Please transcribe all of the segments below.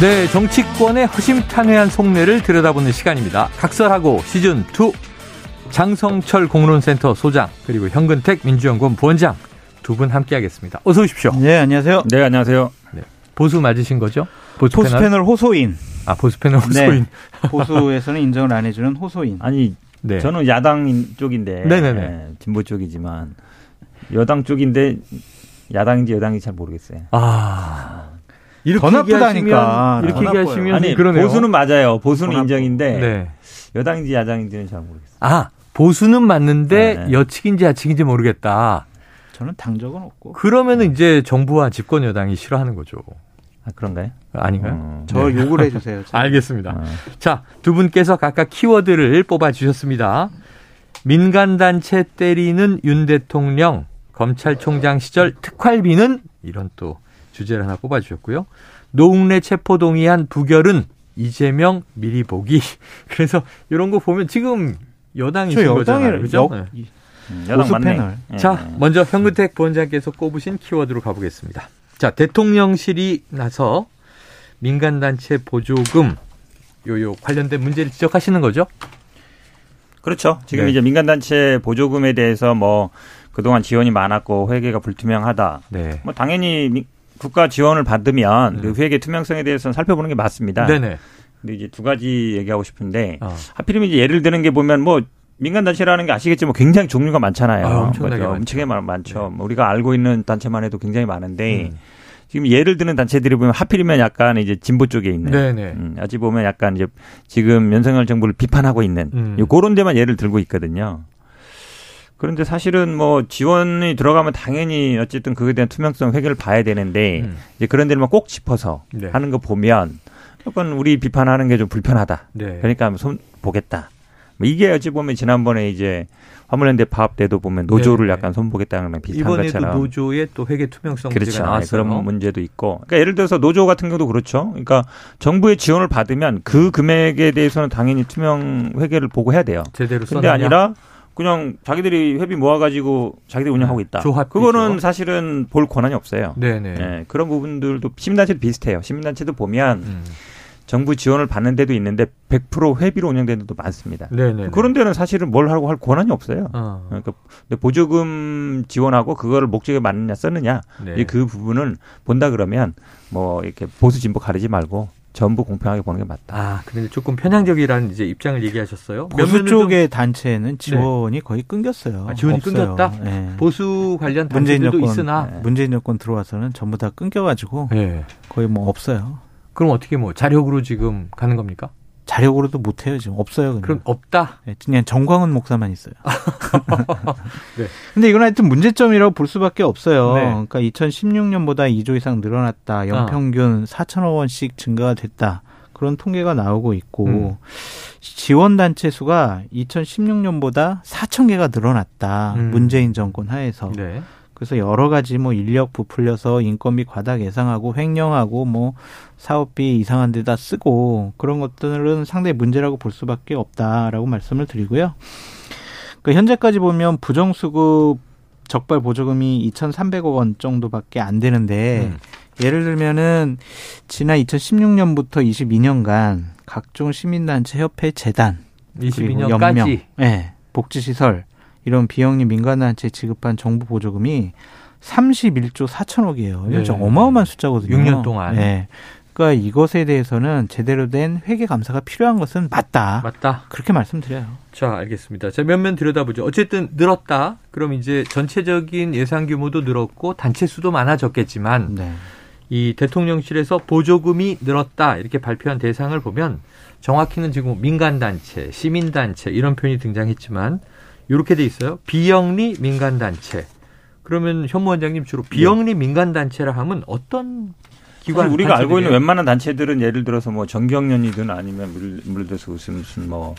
네, 정치권의 허심탄회한 속내를 들여다보는 시간입니다. 각설하고 시즌 2 장성철 공론센터 소장 그리고 현근택 민주연구원 부원장 두 분 함께하겠습니다. 어서 오십시오. 네, 안녕하세요. 네, 안녕하세요. 네. 보수 맞으신 거죠? 보수, 보수 패널? 패널 호소인. 아, 보수 패널 호소인. 네. 보수에서는 인정을 안 해주는 호소인. 아니, 네. 저는 야당 쪽인데, 네네네. 네, 진보 쪽이지만 여당 쪽인데 야당인지 여당인지 잘 모르겠어요. 아. 이렇게 더 나쁘다니까. 이렇게 얘기하시면 아니 그러네요. 보수는 맞아요. 보수는 인정인데 네. 여당인지 야당인지는 잘 모르겠어요. 아 보수는 맞는데 네. 여측인지 야측인지 모르겠다. 저는 당적은 없고. 그러면은 이제 정부와 집권 여당이 싫어하는 거죠. 아, 그런가요? 아닌가요? 음. 저 네. 욕을 해주세요. 알겠습니다. 어. 자, 두 분께서 각각 키워드를 뽑아주셨습니다. 민간단체 때리는 윤 대통령, 검찰총장 시절 특활비는 이런 또 주제를 하나 뽑아주셨고요. 노웅래 체포동의안 부결은 이재명 미리 보기. 그래서 이런 거 보면 지금 여당이신 거잖아요. 그죠? 역, 네. 음, 여당 맞네. 패널. 자, 네. 먼저 현근택 부원장께서 꼽으신 키워드로 가보겠습니다. 자, 대통령실이 나서 민간단체 보조금 요요 관련된 문제를 지적하시는 거죠? 그렇죠. 지금 네. 이제 민간단체 보조금에 대해서 뭐 그동안 지원이 많았고 회계가 불투명하다. 네. 뭐 당연히 국가 지원을 받으면 음. 그 회계 투명성에 대해서는 살펴보는 게 맞습니다. 네네. 근데 이제 두 가지 얘기하고 싶은데 어. 하필이면 이제 예를 드는 게 보면 뭐 민간 단체라는 게 아시겠지만 굉장히 종류가 많잖아요. 아, 엄청나게 그렇죠? 엄청나게 많죠. 많죠. 네. 우리가 알고 있는 단체만 해도 굉장히 많은데 음. 지금 예를 드는 단체들이 보면 하필이면 약간 이제 진보 쪽에 있는. 네네. 음, 어찌 보면 약간 이제 지금 윤석열 정부를 비판하고 있는 음. 그런 데만 예를 들고 있거든요. 그런데 사실은 뭐 지원이 들어가면 당연히 어쨌든 그에 대한 투명성 회계를 봐야 되는데 음. 이제 그런 데만 꼭 짚어서 네. 하는 거 보면 약간 우리 비판하는 게 좀 불편하다. 네. 그러니까 손 보겠다. 뭐 이게 어찌 보면 지난번에 이제 화물연대 파업 때도 보면 노조를 네. 약간 손보겠다는 비슷한 이번에도 것처럼 노조의 또 회계 투명성 그렇죠. 문제가 나왔어요. 그런 문제도 있고. 그러니까 예를 들어서 노조 같은 경우도 그렇죠. 그러니까 정부의 지원을 받으면 그 금액에 대해서는 당연히 투명 회계를 보고 해야 돼요. 제대로 근데 아니라 그냥 자기들이 회비 모아가지고 자기들이 운영하고 있다. 조합 그거는 사실은 볼 권한이 없어요. 네네. 네, 그런 부분들도 시민단체도 비슷해요. 시민단체도 보면 음. 정부 지원을 받는 데도 있는데 100% 회비로 운영되는 데도 많습니다. 네네. 그런 데는 사실은 뭘 하고 할 권한이 없어요. 어. 그러니까 보조금 지원하고 그거를 목적에 맞느냐 썼느냐 네. 그 부분은 본다 그러면 뭐 이렇게 보수 진보 가리지 말고 전부 공평하게 보는 게 맞다. 아, 그런데 조금 편향적이라는 이제 입장을 얘기하셨어요. 보수 쪽의 단체는 지원이 네. 거의 끊겼어요. 아, 지원이 없어요. 끊겼다? 네. 보수 관련 단체들도 있으나 네. 문재인 정권 들어와서는 전부 다 끊겨가지고 네. 거의 뭐 없어요. 그럼 어떻게 뭐 자력으로 지금 가는 겁니까? 자력으로도 못해요 지금 없어요. 그냥. 그럼 없다. 네, 그냥 정광훈 목사만 있어요. 네. 근데 이건 하여튼 문제점이라고 볼 수밖에 없어요. 네. 그러니까 2016년보다 2조 이상 늘어났다. 연평균 어. 4천억 원씩 증가가 됐다. 그런 통계가 나오고 있고 음. 지원 단체 수가 2016년보다 4천 개가 늘어났다. 음. 문재인 정권 하에서. 네. 그래서 여러 가지 뭐 인력 부풀려서 인건비 과다 예상하고 횡령하고 뭐 사업비 이상한 데다 쓰고 그런 것들은 상당히 문제라고 볼 수밖에 없다라고 말씀을 드리고요. 그 현재까지 보면 부정수급 적발 보조금이 2,300억 원 정도밖에 안 되는데 음. 예를 들면은 지난 2016년부터 22년간 각종 시민단체 협회 재단 22년까지 네, 복지시설 이런 비영리 민간단체 지급한 정부 보조금이 31조 4천억이에요. 이건 네. 어마어마한 숫자거든요. 6년 동안. 네. 그러니까 이것에 대해서는 제대로 된 회계 감사가 필요한 것은 맞다. 맞다. 그렇게 말씀드려요. 자, 알겠습니다. 자, 몇면 들여다보죠. 어쨌든 늘었다. 그럼 이제 전체적인 예산 규모도 늘었고 단체 수도 많아졌겠지만 네. 이 대통령실에서 보조금이 늘었다 이렇게 발표한 대상을 보면 정확히는 지금 민간 단체, 시민 단체 이런 표현이 등장했지만 이렇게 돼 있어요. 비영리 민간단체. 그러면 현무 원장님 주로 비영리 네. 민간단체라 하면 어떤 기관 우리가 알고 있는 웬만한 단체들은 예를 들어서 뭐 정경련이든 아니면 물, 물 들어서 무슨 무슨 뭐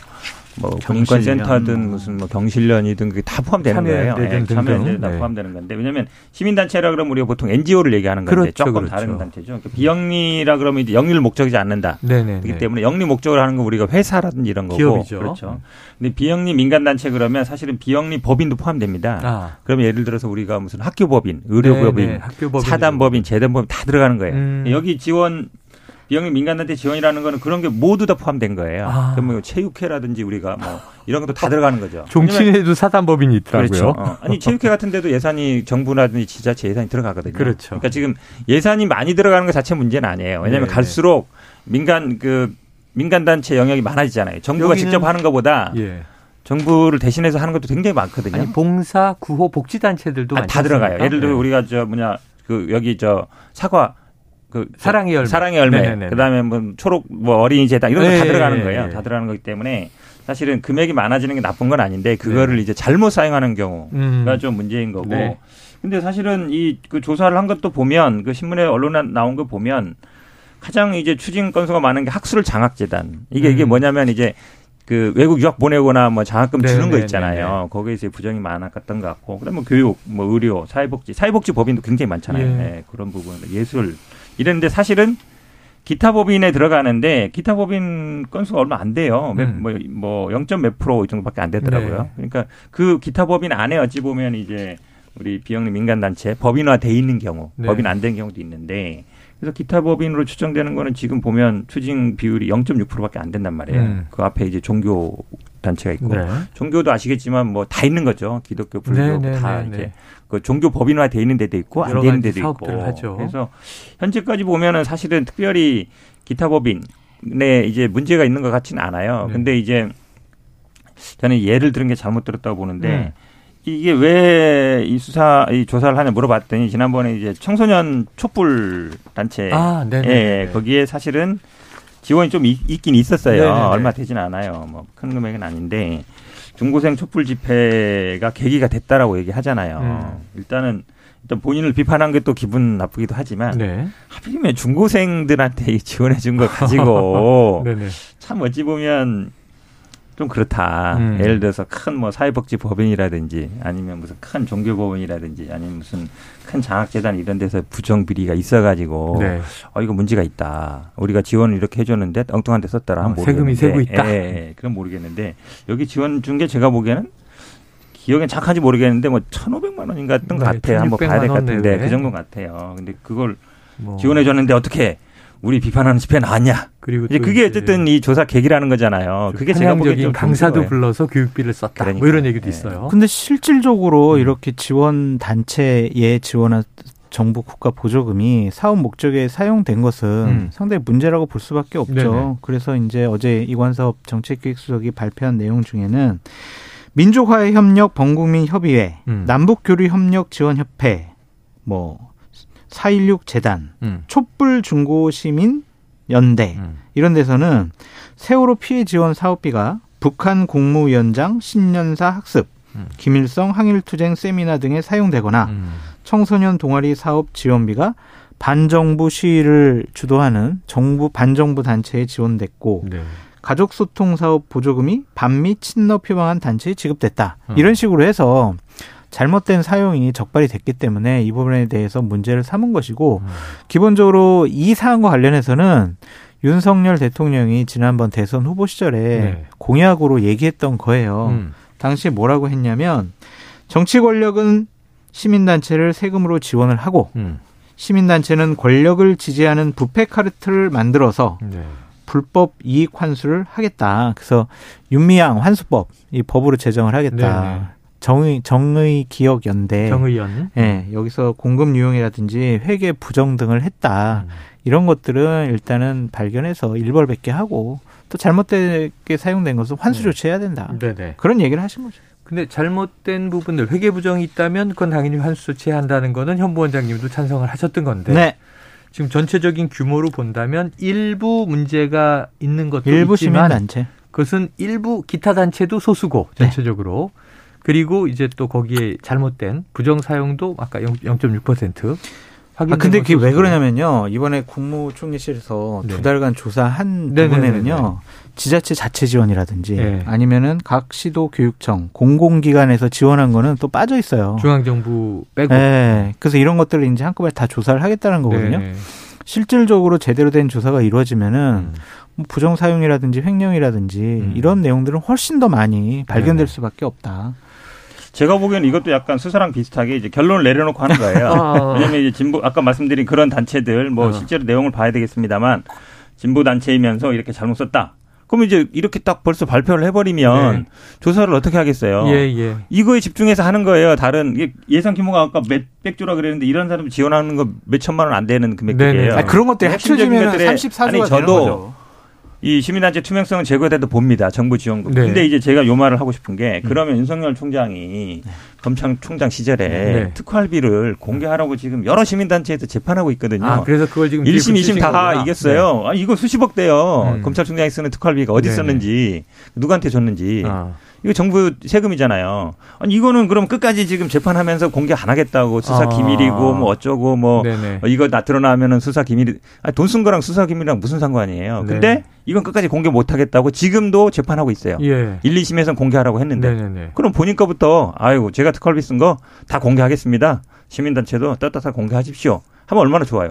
뭐 군인권센터든 무슨 뭐 경실련이든 그게 다 포함되는 거예요. 네, 참여 다 네. 포함되는 건데 왜냐하면 시민단체라 그러면 우리가 보통 NGO를 얘기하는 건데 그렇죠, 조금 그렇죠. 다른 단체죠. 그러니까 비영리라 그러면 이제 영리를 목적이지 않는다. 네네. 그렇기 때문에 영리 목적으로 하는 건 우리가 회사라든지 이런 거고 기업이죠. 그렇죠. 근데 비영리 민간단체 그러면 사실은 비영리 법인도 포함됩니다. 아. 그러면 예를 들어서 우리가 무슨 학교법인, 의료법인, 사단법인, 재단법인 다 들어가는 거예요. 음. 여기 지원 비영리 민간단체 지원이라는 거는 그런 게 모두 다 포함된 거예요. 아. 그러면 뭐 체육회라든지 우리가 뭐 이런 것도 다 들어가는 거죠. 종친에도 사단법인이 있더라고요. 그렇죠. 어. 아니 체육회 같은 데도 예산이 정부라든지 지자체 예산이 들어가거든요. 그렇죠. 그러니까 지금 예산이 많이 들어가는 것 자체 문제는 아니에요. 왜냐하면 네. 갈수록 민간 그 민간 단체 영역이 많아지잖아요. 정부가 직접 하는 것보다 예. 정부를 대신해서 하는 것도 굉장히 많거든요. 아니, 봉사, 구호, 복지 단체들도 아, 다 들어가요. 예를 들어 네. 우리가 저 뭐냐 그 여기 저 사과 그 사랑의 열매, 사랑의 열매, 네네네. 그다음에 뭐 초록 뭐 어린이 재단 이런 거 다 들어가는 거예요. 다 들어가는 거기 때문에 사실은 금액이 많아지는 게 나쁜 건 아닌데 그거를 네. 이제 잘못 사용하는 경우가 음. 좀 문제인 거고. 네. 근데 사실은 이 그 조사를 한 것도 보면 그 신문에 언론에 나온 거 보면 가장 이제 추진 건수가 많은 게 학술 장학 재단. 이게 음. 이게 뭐냐면 이제 그 외국 유학 보내거나 뭐 장학금 주는 네거 있잖아요. 거기에서 부정이 많았던 것 같고. 그다음에 뭐 교육, 뭐 의료, 사회복지, 사회복지 법인도 굉장히 많잖아요. 예. 네, 그런 부분, 예술 이랬는데 사실은 기타 법인에 들어가는데 기타 법인 건수가 얼마 안 돼요. 음. 뭐, 뭐 0. 몇 프로 정도밖에 안 되더라고요. 네. 그러니까 그 기타 법인 안에 어찌 보면 이제 우리 비영리 민간단체 법인화돼 있는 경우, 네. 법인 안 된 경우도 있는데 그래서 기타 법인으로 추정되는 거는 지금 보면 추징 비율이 0.6%밖에 안 된단 말이에요. 음. 그 앞에 이제 종교 단체가 있고 네. 종교도 아시겠지만 뭐 다 있는 거죠. 기독교, 불교 네, 네다 네, 이제 네. 그 종교 법인화 돼 있는 데도 있고 안 되는 데도 있고. 하죠. 그래서 현재까지 보면은 사실은 특별히 기타 법인에 이제 문제가 있는 것 같지는 않아요. 네. 근데 이제 저는 예를 들은 게 잘못 들었다고 보는데 네. 이게 왜 이 수사 이 조사를 하냐 물어봤더니 지난번에 이제 청소년 촛불 단체 아, 예, 거기에 사실은 지원이 좀 있, 긴 있었어요. 네네네. 얼마 되진 않아요. 뭐 큰 금액은 아닌데 중고생 촛불 집회가 계기가 됐다라고 얘기하잖아요. 음. 일단은 일단 본인을 비판한 게 또 기분 나쁘기도 하지만 네. 하필이면 중고생들한테 지원해 준 걸 가지고 참 어찌 보면 좀 그렇다. 음. 예를 들어서 큰 뭐 사회복지 법인이라든지 아니면 무슨 큰 종교 법인이라든지 아니면 무슨 큰 장학재단 이런 데서 부정 비리가 있어가지고 네. 어 이거 문제가 있다. 우리가 지원을 이렇게 해줬는데 엉뚱한 데 썼더라. 어, 세금이 세고 있다. 예, 예, 그럼 모르겠는데 여기 지원 준 게 제가 보기에는 기억엔 착한지 모르겠는데 뭐 천오백만 원인가 했던 것 네, 같아요. 한번 봐야 될 것 같은데 그 정도 같아요. 근데 그걸 뭐. 지원해 줬는데 어떻게 우리 비판하는 집회 나왔냐? 그리고 이제 그게 어쨌든 이 조사 계기라는 거잖아요. 그게 제가 보기엔 강사도 불러서 교육비를 썼다. 그러니까. 뭐 이런 얘기도 네. 있어요. 근데 실질적으로 음. 이렇게 지원 단체에 지원한 정부 국가 보조금이 사업 목적에 사용된 것은 음. 상당히 문제라고 볼 수밖에 없죠. 네네. 그래서 이제 어제 이관섭 정책기획수석이 발표한 내용 중에는 민족화의 협력 범국민 협의회, 음. 남북 교류 협력 지원 협회, 뭐 416 재단, 음. 촛불 중고 시민 연대 음. 이런 데서는 세월호 피해 지원 사업비가 북한 국무위원장 신년사 학습, 음. 김일성 항일투쟁 세미나 등에 사용되거나 음. 청소년 동아리 사업 지원비가 반정부 시위를 주도하는 정부 반정부 단체에 지원됐고 네. 가족 소통 사업 보조금이 반미 친러 표방한 단체에 지급됐다. 음. 이런 식으로 해서 잘못된 사용이 적발이 됐기 때문에 이 부분에 대해서 문제를 삼은 것이고 음. 기본적으로 이 사안과 관련해서는 윤석열 대통령이 지난번 대선 후보 시절에 네. 공약으로 얘기했던 거예요. 음. 당시에 뭐라고 했냐면 정치 권력은 시민단체를 세금으로 지원을 하고 음. 시민단체는 권력을 지지하는 부패 카르트를 만들어서 네. 불법 이익 환수를 하겠다. 그래서 윤미향 환수법 이 법으로 제정을 하겠다. 네네. 정의 정의 기억 연대 정의연 예 네, 여기서 공급 유형이라든지 회계 부정 등을 했다 음. 이런 것들은 일단은 발견해서 일벌백계 하고 또 잘못되게 사용된 것은 환수 네. 조치해야 된다 네네. 그런 얘기를 하신 거죠. 근데 잘못된 부분들 회계 부정이 있다면 그건 당연히 환수 조치해야 한다는 거는 현 부 원장님도 찬성을 하셨던 건데 네. 지금 전체적인 규모로 본다면 일부 문제가 있는 것도 일부 있지만. 그것은 일부 기타 단체도 소수고 네. 전체적으로 네. 그리고 이제 또 거기에 잘못된 부정 사용도 아까 0.6%. 아, 근데 그게 왜 그러냐면요. 이번에 국무총리실에서 네. 두 달간 조사한 부분에는요. 지자체 자체 지원이라든지 네. 아니면은 각 시도 교육청 공공기관에서 지원한 거는 또 빠져 있어요. 중앙정부 빼고. 네. 그래서 이런 것들을 이제 한꺼번에 다 조사를 하겠다는 거거든요. 네. 실질적으로 제대로 된 조사가 이루어지면은 음. 뭐 부정 사용이라든지 횡령이라든지 음. 이런 내용들은 훨씬 더 많이 발견될 네. 수밖에 없다. 제가 보기에는 이것도 약간 수사랑 비슷하게 이제 결론을 내려놓고 하는 거예요. 아. 왜냐하면 이제 진보 아까 말씀드린 그런 단체들 뭐 아. 실제로 내용을 봐야 되겠습니다만 진보 단체이면서 이렇게 잘못 썼다. 그럼 이제 이렇게 딱 벌써 발표를 해버리면 네. 조사를 어떻게 하겠어요? 예, 예. 이거에 집중해서 하는 거예요. 다른 예상 규모가 아까 몇백 조라 그랬는데 이런 사람 지원하는 거 몇 천만 원 안 되는 금액들이에요. 아, 그런 것들 합쳐지면 34조가 아니, 저도 되는 거죠. 이 시민단체 투명성은 제거돼도 봅니다. 정부 지원금. 네. 근데 이제 제가 요 말을 하고 싶은 게 그러면 음. 윤석열 총장이 네. 검찰총장 시절에 네. 특활비를 공개하라고 지금 여러 시민단체에서 재판하고 있거든요. 아, 그래서 그걸 지금 1심, 2심 다 거구나. 이겼어요. 네. 아, 이거 수십억 대요. 음. 검찰총장이 쓰는 특활비가 어디 네. 썼는지, 누구한테 줬는지. 아. 이거 정부 세금이잖아요. 아니 이거는 그럼 끝까지 지금 재판하면서 공개 안 하겠다고 수사 아. 기밀이고 뭐 어쩌고 뭐 네네. 어, 이거 나 드러나면은 수사 기밀이 돈쓴 거랑 수사 기밀이랑 무슨 상관이에요. 네. 근데 이건 끝까지 공개 못 하겠다고 지금도 재판하고 있어요. 예. 1, 2심에서는 공개하라고 했는데. 네네네. 그럼 본인 거부터 아이고 제가 특활비 쓴 거 다 공개하겠습니다. 시민단체도 떳떳하게 공개하십시오. 하면 얼마나 좋아요.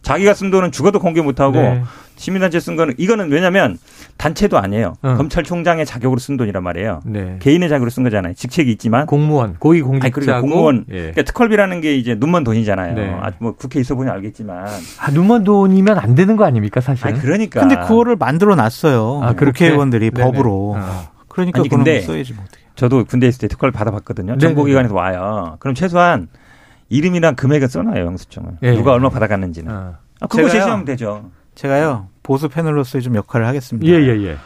자기가 쓴 돈은 죽어도 공개 못하고 네. 시민단체 쓴 거는 이거는 왜냐하면 단체도 아니에요. 어. 검찰총장의 자격으로 쓴 돈이란 말이에요. 네. 개인의 자격으로 쓴 거잖아요. 직책이 있지만 공무원, 고위 공직자 공무원. 예. 그러니까 특활비라는 게 이제 눈먼 돈이잖아요. 네. 아, 뭐 국회 있어 보니 알겠지만 아, 눈먼 돈이면 안 되는 거 아닙니까 사실? 아 그러니까. 근데 그거를 만들어 놨어요. 아, 국회의원들이 법으로. 어. 그러니까 아니, 근데 써야지 뭐 어떻게. 저도 군대 있을 때 특활 받아봤거든요. 정보기관에서 와요. 그럼 최소한 이름이랑 금액을 써놔요 영수증을. 예. 누가 얼마 받아갔는지는. 아. 아, 그거 제시하면 되죠. 제가요 보수 패널로서의 좀 역할을 하겠습니다. 예, 예, 예.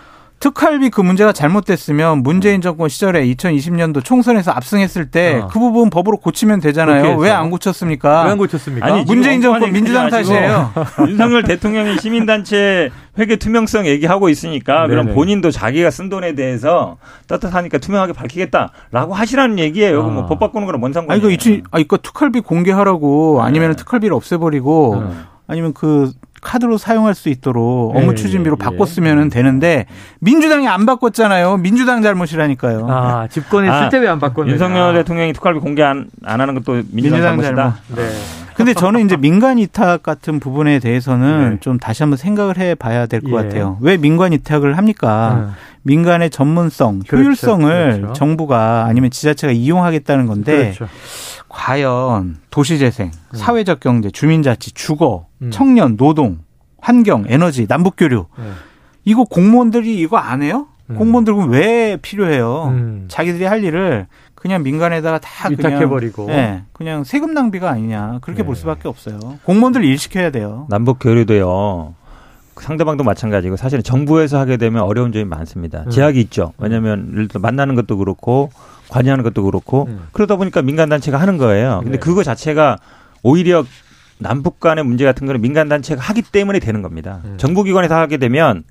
특활비 그 문제가 잘못됐으면 문재인 정권 시절에 2020년도 총선에서 압승했을 때그 어. 부분 법으로 고치면 되잖아요. 왜 안 고쳤습니까? 왜 안 고쳤습니까? 아니, 문재인 정권 민주당 탓이에요. 윤석열 대통령이 시민단체 회계 투명성 얘기하고 있으니까 네네. 그럼 본인도 자기가 쓴 돈에 대해서 떳떳하니까 투명하게 밝히겠다라고 하시라는 얘기예요. 아. 뭐법 바꾸는 거랑 뭔 상관이에요? 아니, 이거, 아, 이거 특활비 공개하라고 네. 아니면 특활비를 없애버리고 네. 아니면 그 카드로 사용할 수 있도록 업무 예, 추진비로 예, 바꿨으면 예. 되는데 민주당이 안 바꿨잖아요. 민주당 잘못이라니까요. 아 집권에 아, 쓸때 왜안 바꿨냐? 윤석열 대통령이 특활비 공개 안, 안 하는 것도 민주당, 민주당 잘못이다. 잘못. 네. 근데 저는 이제 민간 이탁 같은 부분에 대해서는 네. 좀 다시 한번 생각을 해 봐야 될것 예. 같아요. 왜 민간 이탁을 합니까? 음. 민간의 전문성, 그렇죠. 효율성을 그렇죠. 정부가 아니면 지자체가 이용하겠다는 건데. 그렇죠. 과연 도시재생, 음. 사회적 경제, 주민자치, 주거, 음. 청년, 노동, 환경, 에너지, 남북교류 음. 이거 공무원들이 이거 안 해요? 음. 공무원들 그럼 왜 필요해요? 음. 자기들이 할 일을 그냥 민간에다가 다 위탁해버리고 그냥, 네, 그냥 세금 낭비가 아니냐 그렇게 네. 볼 수밖에 없어요. 공무원들 일 시켜야 돼요. 남북 교류도요. 상대방도 마찬가지고 사실은 정부에서 하게 되면 어려운 점이 많습니다. 음. 제약이 있죠. 왜냐하면 만나는 것도 그렇고 관여하는 것도 그렇고 음. 그러다 보니까 민간 단체가 하는 거예요. 근데 네. 그거 자체가 오히려 남북 간의 문제 같은 거는 민간 단체가 하기 때문에 되는 겁니다. 음. 정부 기관에서 하게 되면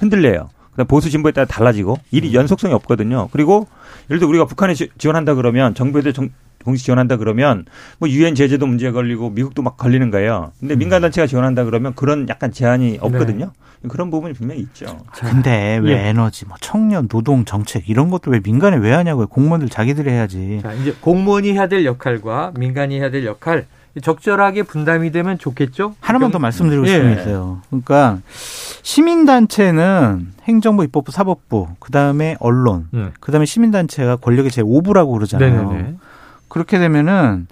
흔들려요. 그다음 보수 진보에 따라 달라지고 일이 음. 연속성이 없거든요. 그리고 예를 들어 우리가 북한에 지원한다 그러면 정부에도 정, 공식 지원한다 그러면 뭐 유엔 제재도 문제 걸리고 미국도 막 걸리는 거예요. 근데 음. 민간 단체가 지원한다 그러면 그런 약간 제한이 없거든요. 네. 그런 부분이 분명히 있죠. 근데 왜 예. 에너지, 뭐 청년, 노동 정책 이런 것도 왜 민간에 왜 하냐고요? 공무원들 자기들이 해야지. 자, 이제 공무원이 해야 될 역할과 민간이 해야 될 역할 적절하게 분담이 되면 좋겠죠? 하나만 더 말씀드리고 싶은 예. 게 있어요. 그러니까 시민단체는 행정부, 입법부, 사법부, 그 다음에 언론, 음. 그 다음에 시민단체가 권력의 제5부라고 그러잖아요. 네네네. 그렇게 되면은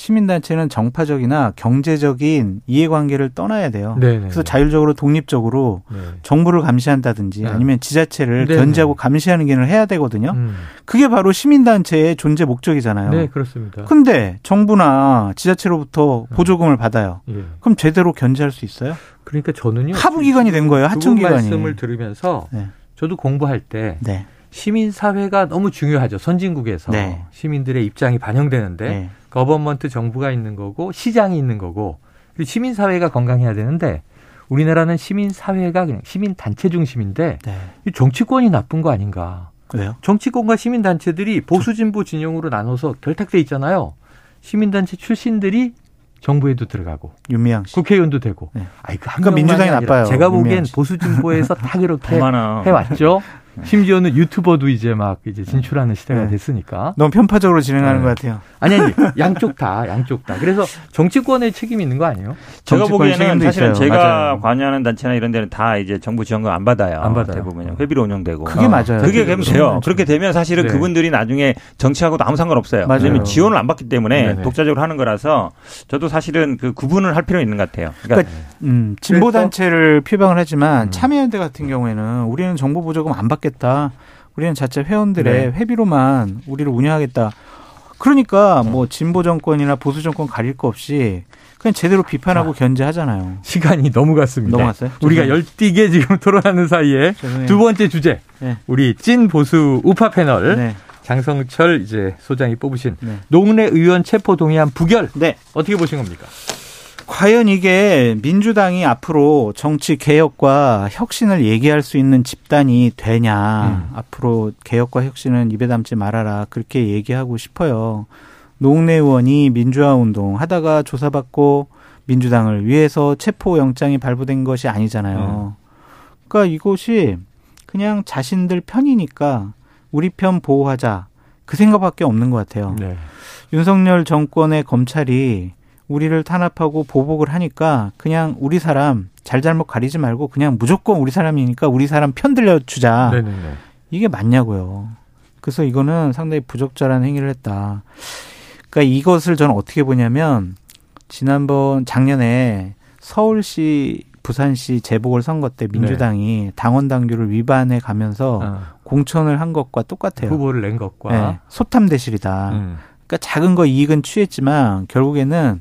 시민단체는 정파적이나 경제적인 이해관계를 떠나야 돼요. 네네. 그래서 자율적으로 독립적으로 네. 정부를 감시한다든지 네. 아니면 지자체를 네네. 견제하고 감시하는 기능을 해야 되거든요. 음. 그게 바로 시민단체의 존재 목적이잖아요. 네, 그렇습니다. 근데 정부나 지자체로부터 음. 보조금을 받아요. 예. 그럼 제대로 견제할 수 있어요? 그러니까 저는요. 하부기관이 된 거예요. 하청기관이. 말씀을 들으면서 네. 저도 공부할 때 네. 시민사회가 너무 중요하죠. 선진국에서 네. 시민들의 입장이 반영되는데 네. government 정부가 있는 거고 시장이 있는 거고 그리고 시민사회가 건강해야 되는데 우리나라는 시민사회가 그냥 시민단체 중심인데 네. 정치권이 나쁜 거 아닌가. 왜요? 정치권과 시민단체들이 보수진보 진영으로 나눠서 결탁돼 있잖아요. 시민단체 출신들이 정부에도 들어가고 윤미향 씨. 국회의원도 되고. 네. 아이 그 그러니까 민주당이 나빠요. 제가 보기엔 보수 진보에서 다 그렇게 해왔죠. 심지어는 유튜버도 이제 막 이제 진출하는 시대가 네. 됐으니까. 너무 편파적으로 진행하는 네. 것 같아요. 아니 아니 양쪽 다 양쪽 다. 그래서 정치권의 책임이 있는 거 아니에요? 제가 보기에는 사실은 있어요. 제가 맞아요. 관여하는 단체나 이런 데는 다 이제 정부 지원금 안 받아요. 안 받아요. 대부분 회비로 운영되고. 그게 어. 맞아요. 그게 되면 돼요. 그렇게 되면 사실은 네. 그분들이 나중에 정치하고도 아무 상관없어요. 맞아요. 왜냐면 지원을 안 받기 때문에 네네. 독자적으로 하는 거라서 저도 사실은 그 구분을 할 필요는 있는 것 같아요. 그러니까, 그러니까 음, 진보 단체를 표방을 하지만 음. 참여연대 같은 경우에는 우리는 정부 보조금 안 받 겠다. 우리는 자체 회원들의 네. 회비로만 우리를 운영하겠다. 그러니까 뭐 진보 정권이나 보수 정권 가릴 거 없이 그냥 제대로 비판하고 아, 견제하잖아요. 시간이 너무 갔습니다. 넘어갔어요? 우리가 열띠게 지금 토론하는 사이에 죄송해요. 두 번째 주제. 네. 우리 찐 보수 우파 패널 네. 장성철 이제 소장이 뽑으신 네. 노무래 의원 체포 동의안 부결. 네. 어떻게 보신 겁니까? 과연 이게 민주당이 앞으로 정치 개혁과 혁신을 얘기할 수 있는 집단이 되냐. 음. 앞으로 개혁과 혁신은 입에 담지 말아라. 그렇게 얘기하고 싶어요. 노웅래 의원이 민주화 운동 하다가 조사받고 민주당을 위해서 체포 영장이 발부된 것이 아니잖아요. 음. 그러니까 이것이 그냥 자신들 편이니까 우리 편 보호하자. 그 생각밖에 없는 것 같아요. 네. 윤석열 정권의 검찰이 우리를 탄압하고 보복을 하니까 그냥 우리 사람 잘잘못 가리지 말고 그냥 무조건 우리 사람이니까 우리 사람 편 들려 주자. 네네네. 이게 맞냐고요. 그래서 이거는 상당히 부적절한 행위를 했다. 그러니까 이것을 저는 어떻게 보냐면 지난번 작년에 서울시 부산시 재보궐 선거 때 민주당이 네. 당원 당규를 위반해 가면서 어. 공천을 한 것과 똑같아요. 후보를 낸 것과 네. 소탐 대실이다. 음. 그러니까 작은 거 이익은 취했지만 결국에는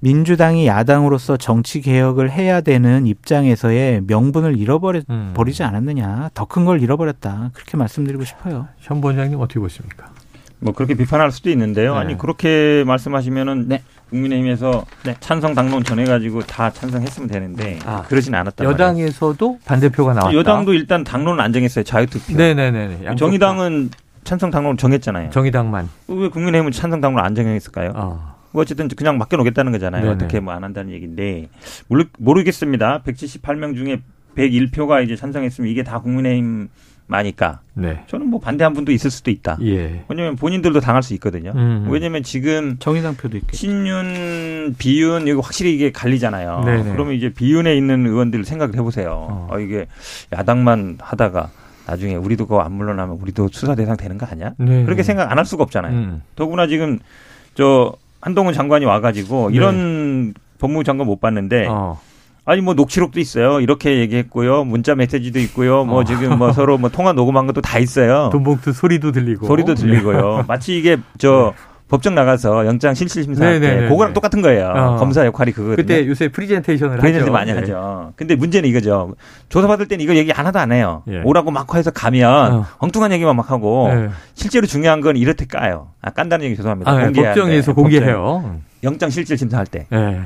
민주당이 야당으로서 정치 개혁을 해야 되는 입장에서의 명분을 잃어버려 음. 버리지 않았느냐. 더 큰 걸 잃어버렸다. 그렇게 말씀드리고 싶어요. 현 본장님 어떻게 보십니까? 뭐 그렇게 비판할 수도 있는데요. 네. 아니 그렇게 말씀하시면은 네. 국민의힘에서 네. 찬성 당론 전해가지고 다 찬성했으면 되는데 아, 그러진 않았다. 여당에서도 말이에요. 반대표가 나왔다. 여당도 일단 당론을 안 정했어요. 자유투표. 네네네. 정의당은 찬성 당론을 정했잖아요. 정의당만. 왜 국민의힘은 찬성 당론을 안 정했을까요? 어. 뭐 어쨌든 그냥 맡겨놓겠다는 거잖아요. 네네. 어떻게 뭐 안 한다는 얘기인데 모르, 모르겠습니다. 178명 중에 101표가 이제 찬성했으면 이게 다 국민의힘 마니까 네. 저는 뭐 반대한 분도 있을 수도 있다. 예. 왜냐면 본인들도 당할 수 있거든요. 음. 왜냐면 지금 정의당표도 있겠 신윤, 비윤 이거 확실히 이게 갈리잖아요. 네네. 그러면 이제 비윤에 있는 의원들 생각을 해보세요. 어. 어 이게 야당만 하다가 나중에 우리도 그거 안 물러나면 우리도 수사 대상 되는 거 아니야? 네. 그렇게 생각 안 할 수가 없잖아요. 음. 더구나 지금 저 한동훈 장관이 와가지고 네. 이런 네. 법무부 장관 못 봤는데 어. 아니 뭐 녹취록도 있어요. 이렇게 얘기했고요. 문자 메시지도 있고요. 뭐 어. 지금 뭐 서로 뭐 통화 녹음한 것도 다 있어요. 돈봉투 소리도 들리고 소리도 들리고요. 마치 이게 저 네. 법정 나가서 영장 실질 심사할 때. 그거랑 똑같은 거예요. 어. 검사 역할이 그거. 그때 요새 프리젠테이션을 프리젠테 하죠. 많이 네. 하죠. 근데 문제는 이거죠. 조사 받을 때는 이거 얘기 하나도 안 해요. 예. 오라고 막 해서 가면 어. 엉뚱한 얘기만 막 하고 네. 실제로 중요한 건 이렇게 까요. 아 깐다는 얘기 죄송합니다. 아, 네. 법정에서 공개해요. 영장 실질 심사할 때. 네.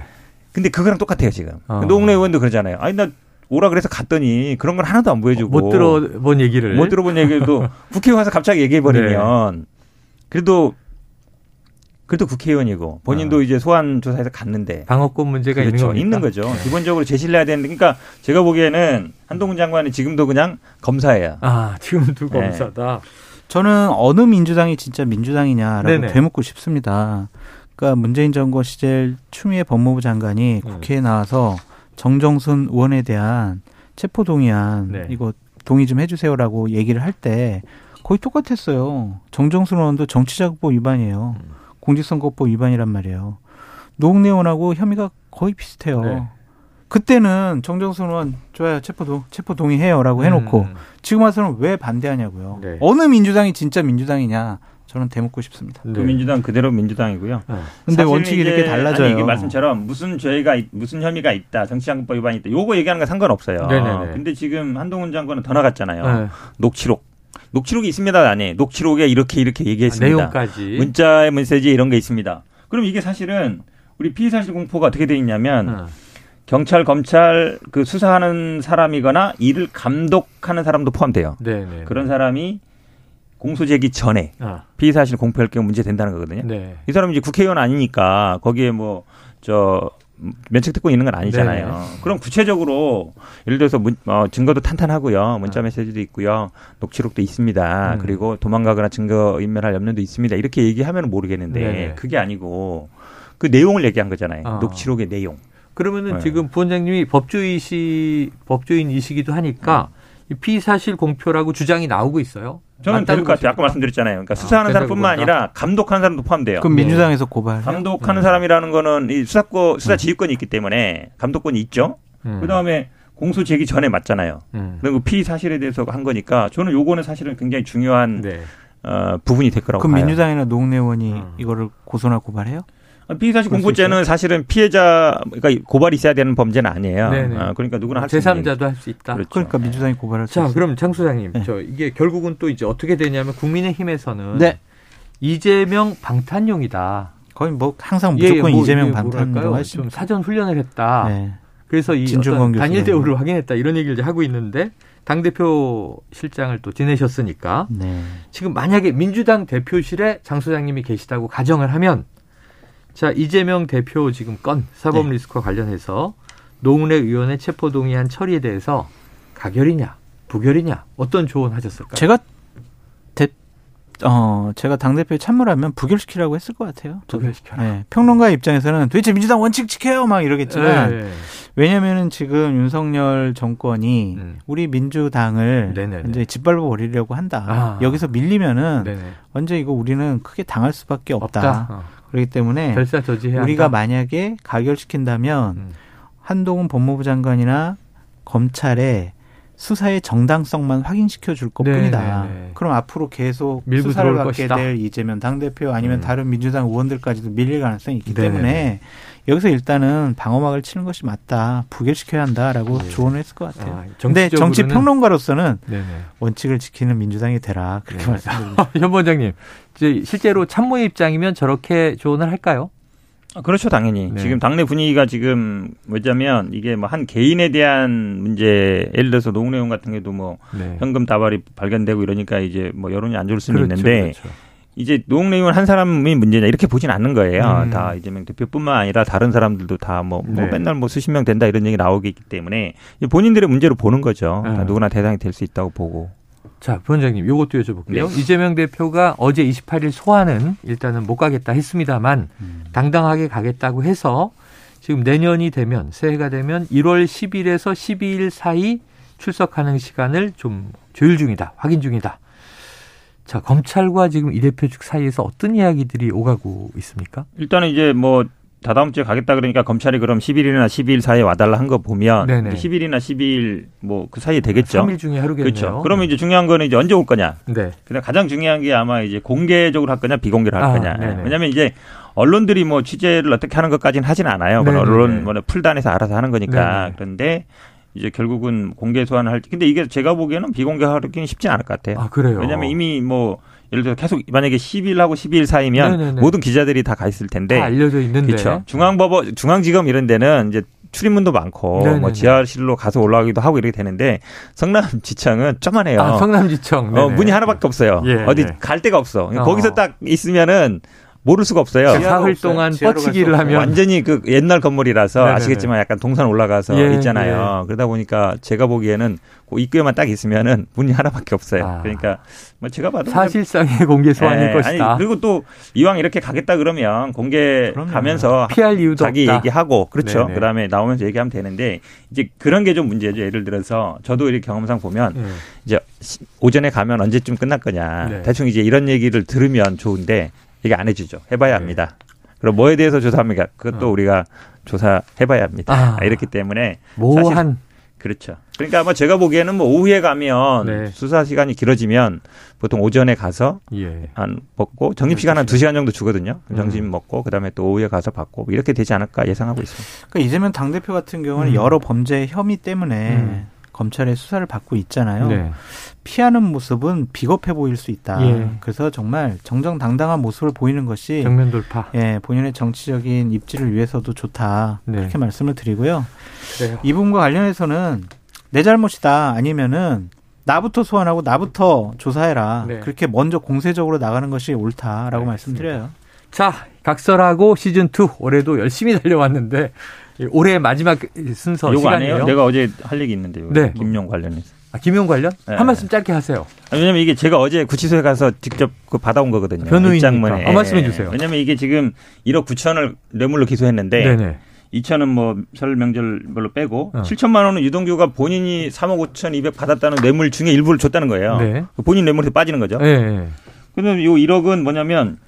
근데 그거랑 똑같아요 지금. 어. 노웅래 의원도 그러잖아요. 아니 나 오라 그래서 갔더니 그런 걸 하나도 안 보여주고 못 들어본 얘기를 못 들어본 얘기도 국회 와서 갑자기 얘기해 버리면 네. 그래도 그래도 국회의원이고 본인도 아. 이제 소환 조사에서 갔는데 방어권 문제가 그렇죠. 있는 거 있는 거죠. 네. 기본적으로 제시를 해야 되는데 그러니까 제가 보기에는 한동훈 장관이 지금도 그냥 검사예요. 아 지금도 네. 검사다. 저는 어느 민주당이 진짜 민주당이냐라고 네네. 되묻고 싶습니다. 그러니까 문재인 정권 시절 추미애 법무부 장관이 음. 국회에 나와서 정정순 의원에 대한 체포 동의안 네. 이거 동의 좀 해주세요라고 얘기를 할 때 거의 똑같았어요. 정정순 의원도 정치자금법 위반이에요. 음. 공직선거법 위반이란 말이에요. 노웅래 의원하고 혐의가 거의 비슷해요. 네. 그때는 정정순 의원 좋아요 체포 체포 동의해요라고 해놓고 음. 지금 와서는 왜 반대하냐고요. 네. 어느 민주당이 진짜 민주당이냐 저는 대묻고 싶습니다. 네. 그 민주당 그대로 민주당이고요. 네. 근데 원칙이 이렇게 달라져요. 아니, 이게 말씀처럼 무슨 죄가 무슨 혐의가 있다, 정치자금법 위반이 있다. 요거 얘기하는 건 상관없어요. 네네네. 근데 지금 한동훈 장관은 더 나갔잖아요. 네. 녹취록. 녹취록이 있습니다. 안에 녹취록에 이렇게 이렇게 얘기했습니다. 아, 내용까지 문자의 메시지 이런 게 있습니다. 그럼 이게 사실은 우리 피의 사실 공포가 어떻게 돼 있냐면 어. 경찰 검찰 그 수사하는 사람이거나 이를 감독하는 사람도 포함돼요. 네네. 네, 그런 네. 사람이 공소 제기 전에 아. 피의 사실 공표할 경우 문제 된다는 거거든요. 네. 이 사람이 이제 국회의원 아니니까 거기에 뭐 저 면책 듣고 있는 건 아니잖아요. 네네. 그럼 구체적으로 예를 들어서 문, 어, 증거도 탄탄하고요. 문자 아. 메시지도 있고요. 녹취록도 있습니다. 음. 그리고 도망가거나 증거 인멸할 염려도 있습니다. 이렇게 얘기하면 모르겠는데 네네. 그게 아니고 그 내용을 얘기한 거잖아요. 아. 녹취록의 내용. 그러면은 네. 지금 부원장님이 법조이시 법조인이시기도 하니까 음. 피사실 공표라고 주장이 나오고 있어요. 저는 될것 같아요. 아까 말씀드렸잖아요. 그러니까 아, 수사하는 사람뿐만 아니라 감독하는 사람도 포함돼요. 그럼 민주당에서 고발. 감독하는 네. 사람이라는 거는 이 수사권 수사 음. 지휘권이 있기 때문에 감독권이 있죠. 음. 그 다음에 공소 제기 전에 맞잖아요. 음. 그리고 피 사실에 대해서 한 거니까 저는 요거는 사실은 굉장히 중요한 네. 어, 부분이 될 거라고 그럼 봐요. 민주당이나 노웅래원이 음. 이거를 고소나 고발해요? 피의사실 공포죄는 사실은 피해자 그러니까 고발이 있어야 되는 범죄는 아니에요. 아, 그러니까 누구나 할수 있는 제3자도 할 수 있다. 그렇죠. 그러니까 민주당이 고발할 자, 그럼 장 소장님, 네. 저 이게 결국은 또 이제 어떻게 되냐면 국민의힘에서는 네. 이재명 방탄용이다. 거의 뭐 항상 예, 무조건 예, 뭐, 이재명 방탄용 좀 사전 훈련을 했다. 네. 그래서 이 단일 대우를 확인했다 이런 얘기를 하고 있는데 당 대표 실장을 또 지내셨으니까 네. 지금 만약에 민주당 대표실에 장 소장님이 계시다고 가정을 하면 자, 이재명 대표 지금 건 사법 네. 리스크와 관련해서 노웅래 의원의 체포 동의안 처리에 대해서 가결이냐, 부결이냐 어떤 조언 하셨을까요? 제가 대, 어, 제가 당대표에 참모라면 부결시키라고 했을 것 같아요. 부결시켜라. 네. 평론가 입장에서는 도대체 민주당 원칙 지켜요! 막 이러겠지만, 네. 왜냐면은 지금 윤석열 정권이 음. 우리 민주당을 네네네. 이제 짓밟아 버리려고 한다. 아. 여기서 밀리면은 네네. 언제 이거 우리는 크게 당할 수밖에 없다. 없다. 어. 그렇기 때문에 우리가 한다? 만약에 가결시킨다면 음. 한동훈 법무부 장관이나 검찰에 수사의 정당성만 확인시켜 줄 것뿐이다. 네, 네, 네. 그럼 앞으로 계속 수사를 받게 것이다. 될 이재명 당대표 아니면 음. 다른 민주당 의원들까지도 밀릴 가능성이 있기 네네. 때문에 여기서 일단은 방어막을 치는 것이 맞다. 부결시켜야 한다라고 네. 조언을 했을 것 같아요. 아, 근데 정치 평론가로서는 네네. 원칙을 지키는 민주당이 되라. 그렇게 네. 말씀드립니다. 현 원장님, 이제 실제로 참모의 입장이면 저렇게 조언을 할까요? 아, 그렇죠, 당연히. 네. 지금 당내 분위기가 지금 뭐냐면 이게 뭐 한 개인에 대한 문제, 예를 들어서 노웅래 의원 같은 경우도 뭐 네. 현금 다발이 발견되고 이러니까 이제 뭐 여론이 안 좋을 수는 그렇죠, 있는데 그렇죠. 이제 노웅래 의원 한 사람이 문제냐 이렇게 보진 않는 거예요. 음. 다 이재명 대표뿐만 아니라 다른 사람들도 다뭐 뭐 네. 맨날 뭐 수십 명 된다 이런 얘기 나오기 때문에 본인들의 문제로 보는 거죠. 네. 누구나 대상이 될 수 있다고 보고. 자, 부원장님, 요것도 여쭤볼게요. 네. 이재명 대표가 어제 28일 소환은 일단은 못 가겠다 했습니다만 음. 당당하게 가겠다고 해서 지금 내년이 되면 새해가 되면 1월 10일에서 12일 사이 출석하는 시간을 좀 조율 중이다, 확인 중이다. 자, 검찰과 지금 이 대표 측 사이에서 어떤 이야기들이 오가고 있습니까? 일단은 이제 뭐 다다음 주에 가겠다 그러니까 검찰이 그럼 10일이나 12일 사이에 와달라 한 거 보면 네네. 10일이나 12일 뭐 그 사이에 되겠죠. 3일 중에 하루겠네요. 그렇죠. 그러면 이제 중요한 거는 이제 언제 올 거냐. 네. 그다음 가장 중요한 게 아마 이제 공개적으로 할 거냐 비공개로 할 아, 거냐. 네네. 왜냐하면 이제 언론들이 뭐 취재를 어떻게 하는 것까지는 하진 않아요. 그건 언론 뭐 풀단에서 알아서 하는 거니까. 네네. 그런데 이제 결국은 공개 소환을 할 근데 이게 제가 보기에는 비공개 하기는 쉽지 않을 것 같아요. 아, 그래요. 왜냐하면 이미 뭐 예를 들어 계속 만약에 10일 하고 12일 사이면 네네네. 모든 기자들이 다 가 있을 텐데 다 알려져 있는데 그렇죠. 중앙법원 중앙지검 이런 데는 이제 출입문도 많고 네네네. 뭐 지하실로 가서 올라가기도 하고 이렇게 되는데 성남지청은 쪼만해요. 아, 성남지청. 어, 문이 하나밖에 없어요. 예, 어디 예. 갈 데가 없어. 어. 거기서 딱 있으면은 모를 수가 없어요. 사흘 동안 뻗치기를 하면 완전히 그 옛날 건물이라서 네네네. 아시겠지만 약간 동산 올라가서 예, 있잖아요. 예. 그러다 보니까 제가 보기에는 그 입구에만 딱 있으면은 문이 하나밖에 없어요. 아. 그러니까 뭐 제가 봐도 사실상의 공개 소환일 예, 것이다. 아니, 그리고 또 이왕 이렇게 가겠다 그러면 공개 그럼요. 가면서 피할 이유도 자기 없다. 얘기하고 그렇죠. 네네. 그다음에 나오면서 얘기하면 되는데 이제 그런 게 좀 문제죠. 예를 들어서 저도 이렇게 경험상 보면 음. 이제 오전에 가면 언제쯤 끝날 거냐. 네. 대충 이제 이런 얘기를 들으면 좋은데 이게 안 해주죠. 해봐야 네. 합니다. 그럼 뭐에 대해서 조사합니까? 그것도 어. 우리가 조사해봐야 합니다. 아. 이렇기 때문에 모한 그렇죠. 그러니까 아마 제가 보기에는 뭐 오후에 가면 네. 수사 시간이 길어지면 보통 오전에 가서 예. 한 먹고 적립 시간 한 두 시간 정도 주거든요. 음. 점심 먹고 그다음에 또 오후에 가서 받고 뭐 이렇게 되지 않을까 예상하고 있습니다. 그러니까 이재명 당 대표 같은 경우는 음. 여러 범죄 혐의 때문에 음. 검찰의 수사를 받고 있잖아요. 네. 피하는 모습은 비겁해 보일 수 있다. 예. 그래서 정말 정정당당한 모습을 보이는 것이 정면 돌파. 예, 본인의 정치적인 입지를 위해서도 좋다. 네. 그렇게 말씀을 드리고요. 그래요. 이분과 관련해서는 내 잘못이다 아니면은 나부터 소환하고 나부터 조사해라. 네. 그렇게 먼저 공세적으로 나가는 것이 옳다라고 네, 말씀드려요. 자, 각설하고 시즌 2 올해도 열심히 달려왔는데 올해 마지막 순서 요거 시간이에요. 아니에요? 내가 어제 할 얘기 있는데 요. 네. 김용 관련해서. 아, 김용 관련? 네. 한 말씀 짧게 하세요. 아, 왜냐면 이게 제가 어제 구치소에 가서 직접 그 받아온 거거든요. 변호인장문에. 아, 말씀해 주세요. 왜냐면 이게 지금 1억 9천을 뇌물로 기소했는데 네네. 2천은 뭐 설 명절별로 빼고 어. 7천만 원은 유동규가 본인이 3억 5천 2백 받았다는 뇌물 중에 일부를 줬다는 거예요. 네. 그 본인 뇌물에 빠지는 거죠. 네. 그러면 요 1억은 뭐냐면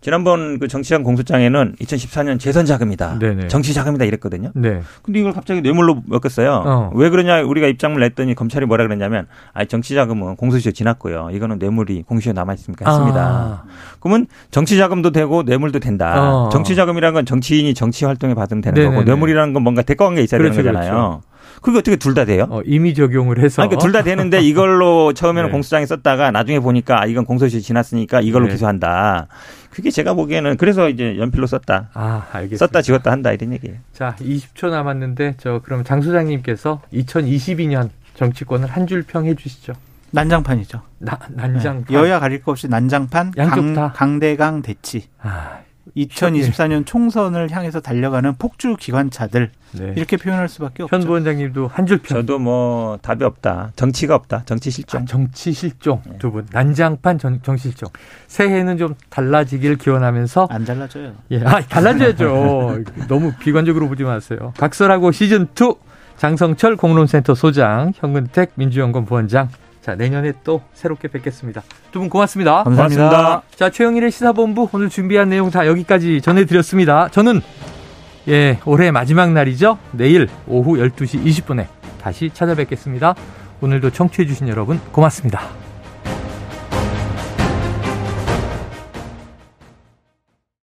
지난번 그 정치장 공소장에는 2014년 재선 자금이다. 네네. 정치 자금이다 이랬거든요. 네. 근데 이걸 갑자기 뇌물로 먹었어요. 어. 왜 그러냐 우리가 입장을 냈더니 검찰이 뭐라 그랬냐면 아 정치 자금은 공소시효 지났고요. 이거는 뇌물이 공시효 남아 있으니까 했습니다. 아. 그러면 정치 자금도 되고 뇌물도 된다. 어. 정치 자금이라는 건 정치인이 정치 활동에 받으면 되는 네네네. 거고 뇌물이라는 건 뭔가 대가 관계 있어야 그렇죠, 되는 거잖아요. 그렇죠. 그게 어떻게 둘 다 돼요? 어, 이미 적용을 해서. 그러니까 둘 다 되는데 이걸로 처음에는 네. 공소장에 썼다가 나중에 보니까 아, 이건 공소시효 지났으니까 이걸로 네. 기소한다. 그게 제가 보기에는 그래서 이제 연필로 썼다. 아, 알겠습니다. 썼다 지웠다 한다 이런 얘기예요. 자, 20초 남았는데 저 그럼 장 소장님께서 2022년 정치권을 한 줄 평해 주시죠. 난장판이죠. 나, 난장판. 네. 여야 가릴 것 없이 난장판. 양쪽 강, 다. 강대강 대치. 아, 2024년 총선을 향해서 달려가는 폭주 기관차들 네. 이렇게 표현할 수밖에 없죠. 현 부원장님도 한줄 평. 저도 뭐 답이 없다. 정치가 없다. 정치 실종. 아, 정치 실종 네. 두 분. 난장판 정, 정치 실종. 새해는 좀 달라지길 기원하면서 안 달라져요. 예, 아 달라져야죠. 너무 비관적으로 보지 마세요. 각설하고 시즌 2 장성철 공론센터 소장, 현근택 민주연구원 부원장. 자, 내년에 또 새롭게 뵙겠습니다. 두 분 고맙습니다. 감사합니다. 고맙습니다. 자, 최영일의 시사본부 오늘 준비한 내용 다 여기까지 전해드렸습니다. 저는 예, 올해 마지막 날이죠. 내일 오후 12시 20분에 다시 찾아뵙겠습니다. 오늘도 청취해주신 여러분 고맙습니다.